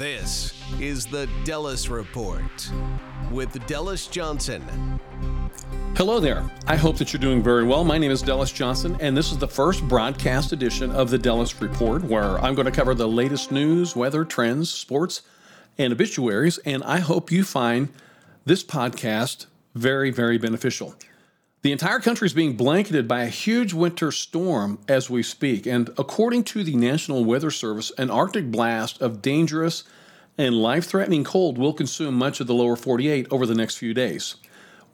This is the Delus Report with Delus Johnson. Hello there. I hope that you're doing very well. My name is Delus Johnson, and this is the first broadcast edition of the Delus Report, where I'm going to cover the latest news, weather, trends, sports, and obituaries. And I hope you find this podcast very, very beneficial. The entire country is being blanketed by a huge winter storm as we speak. And according to the National Weather Service, an Arctic blast of dangerous and life threatening cold will consume much of the lower 48 over the next few days.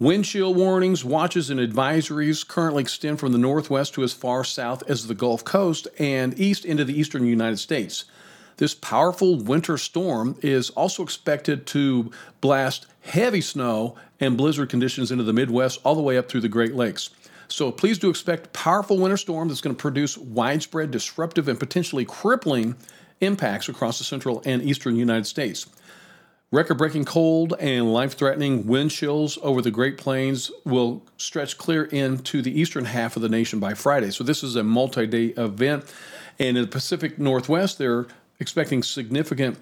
Wind chill warnings, watches, and advisories currently extend from the northwest to as far south as the Gulf Coast and east into the eastern United States. This powerful winter storm is also expected to blast heavy snow and blizzard conditions into the Midwest all the way up through the Great Lakes. So please do expect powerful winter storm that's going to produce widespread, disruptive, and potentially crippling impacts across the central and eastern United States. Record breaking cold and life threatening wind chills over the Great Plains will stretch clear into the eastern half of the nation by Friday. So, this is a multi day event. And in the Pacific Northwest, they're expecting significant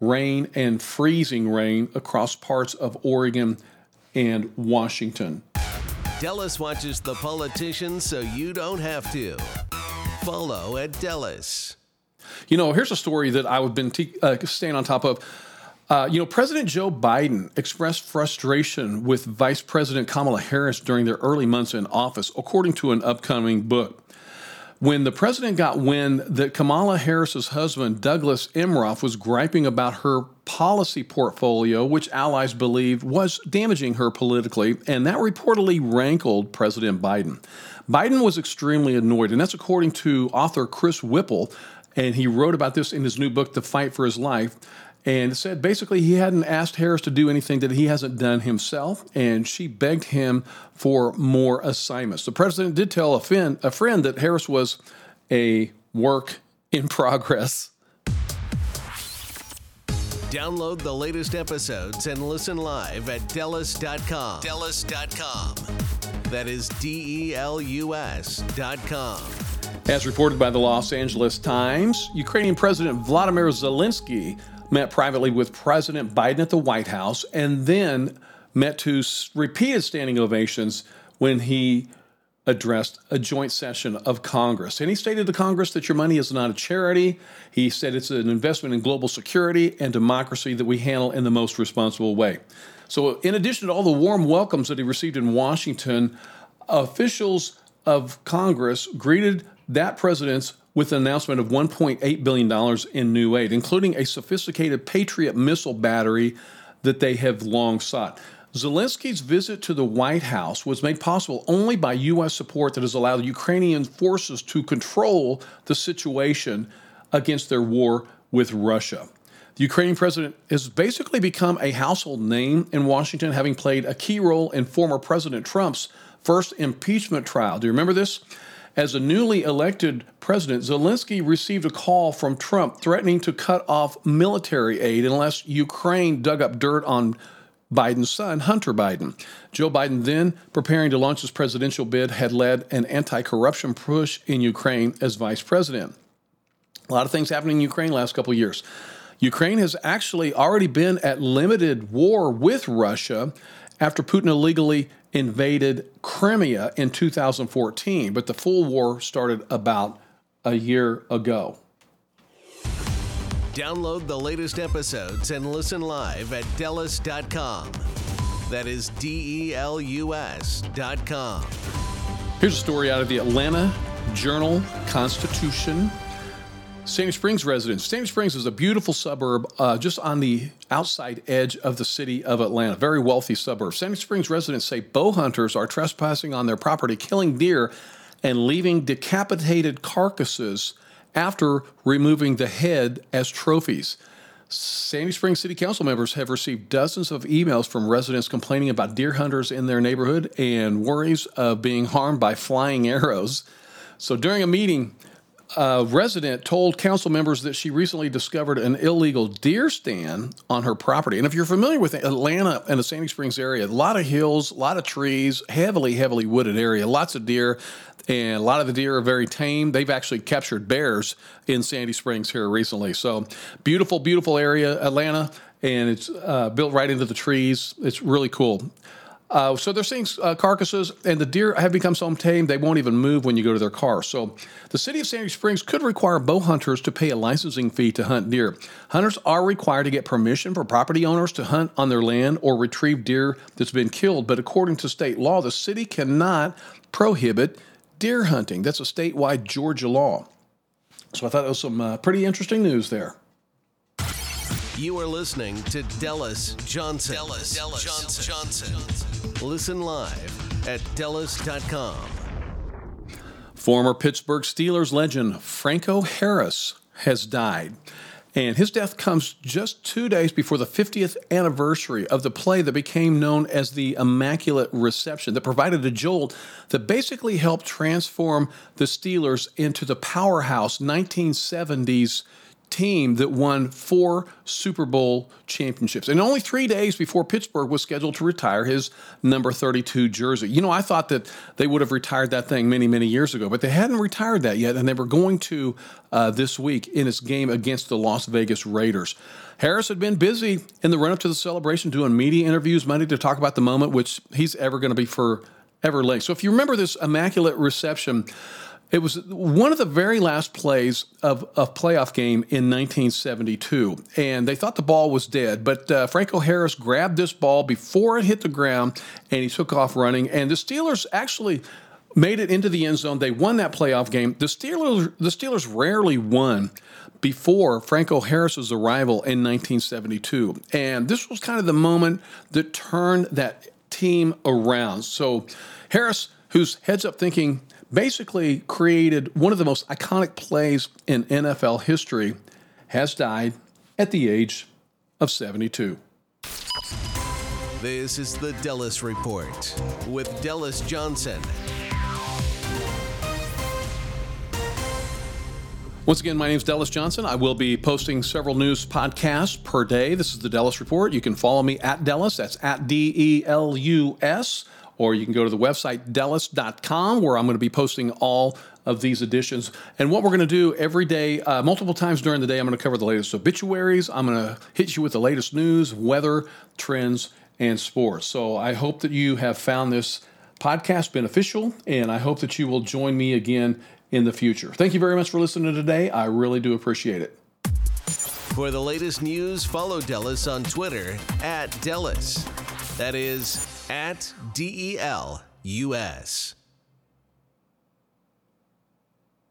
rain and freezing rain across parts of Oregon and Washington. Delus watches the politicians so you don't have to. Follow at Delus. You know, here's a story that I've been te- uh, staying on top of. Uh, you know, President Joe Biden expressed frustration with Vice President Kamala Harris during their early months in office, according to an upcoming book. When the president got wind that Kamala Harris's husband, Douglas Emhoff, was griping about her policy portfolio, which allies believed was damaging her politically, and that reportedly rankled President Biden. Biden was extremely annoyed, and that's according to author Chris Whipple, and he wrote about this in his new book, The Fight for His Life and said basically he hadn't asked Harris to do anything that he hasn't done himself, and she begged him for more assignments. The president did tell a friend, a friend that Harris was a work in progress. Download the latest episodes and listen live at Delus.com. Delus.com. That is D E L U S.com. As reported by the Los Angeles Times, Ukrainian President Vladimir Zelensky met privately with President Biden at the White House, and then met to repeated standing ovations when he addressed a joint session of Congress. And he stated to Congress that your money is not a charity. He said it's an investment in global security and democracy that we handle in the most responsible way. So, in addition to all the warm welcomes that he received in Washington, officials of Congress greeted that president's with an announcement of $1.8 billion in new aid, including a sophisticated Patriot missile battery that they have long sought. Zelensky's visit to the White House was made possible only by U.S. support that has allowed Ukrainian forces to control the situation against their war with Russia. The Ukrainian president has basically become a household name in Washington, having played a key role in former President Trump's first impeachment trial. Do you remember this? As a newly elected president, Zelensky received a call from Trump threatening to cut off military aid unless Ukraine dug up dirt on Biden's son, Hunter Biden. Joe Biden, then preparing to launch his presidential bid, had led an anti corruption push in Ukraine as vice president. A lot of things happening in Ukraine last couple years. Ukraine has actually already been at limited war with Russia after Putin illegally invaded Crimea in 2014, but the full war started about a year ago. Download the latest episodes and listen live at Delus.com. That is D E L U S.com. Here's a story out of the Atlanta Journal Constitution. Sandy Springs residents. Sandy Springs is a beautiful suburb uh, just on the outside edge of the city of Atlanta, very wealthy suburb. Sandy Springs residents say bow hunters are trespassing on their property, killing deer, and leaving decapitated carcasses after removing the head as trophies. Sandy Springs City Council members have received dozens of emails from residents complaining about deer hunters in their neighborhood and worries of being harmed by flying arrows. So during a meeting, a resident told council members that she recently discovered an illegal deer stand on her property. And if you're familiar with Atlanta and the Sandy Springs area, a lot of hills, a lot of trees, heavily, heavily wooded area, lots of deer. and a lot of the deer are very tame. They've actually captured bears in Sandy Springs here recently. So beautiful, beautiful area, Atlanta, and it's uh, built right into the trees. It's really cool. Uh, so they're seeing uh, carcasses, and the deer have become so tame they won't even move when you go to their car. So the city of Sandy Springs could require bow hunters to pay a licensing fee to hunt deer. Hunters are required to get permission for property owners to hunt on their land or retrieve deer that's been killed, but according to state law, the city cannot prohibit deer hunting. That's a statewide Georgia law. So I thought that was some uh, pretty interesting news there. You are listening to Delus Johnson. Delus, Delus Johnson. Johnson. Listen live at Delus.com. Former Pittsburgh Steelers legend Franco Harris has died. And his death comes just two days before the 50th anniversary of the play that became known as the Immaculate Reception, that provided a jolt that basically helped transform the Steelers into the powerhouse 1970s team that won four Super Bowl championships. And only three days before Pittsburgh was scheduled to retire his number 32 jersey. You know, I thought that they would have retired that thing many, many years ago, but they hadn't retired that yet, and they were going to uh, this week in its game against the Las Vegas Raiders. Harris had been busy in the run up to the celebration doing media interviews Monday to talk about the moment, which he's ever going to be forever linked. So if you remember this immaculate reception, it was one of the very last plays of a playoff game in 1972, and they thought the ball was dead. But uh, Franco Harris grabbed this ball before it hit the ground, and he took off running. And the Steelers actually made it into the end zone. They won that playoff game. The Steelers, the Steelers rarely won before Franco Harris's arrival in 1972, and this was kind of the moment that turned that team around. So Harris, who's heads up thinking basically created one of the most iconic plays in NFL history, has died at the age of 72. This is the Delus Report with Delus Johnson. Once again, my name is Delus Johnson. I will be posting several news podcasts per day. This is the Delus Report. You can follow me at Delus. That's at D E L U S or you can go to the website delus.com where I'm going to be posting all of these editions. And what we're going to do every day, uh, multiple times during the day, I'm going to cover the latest obituaries. I'm going to hit you with the latest news, weather, trends, and sports. So I hope that you have found this podcast beneficial, and I hope that you will join me again in the future. Thank you very much for listening today. I really do appreciate it. For the latest news, follow Delus on Twitter at Delus. That is at D E L U S.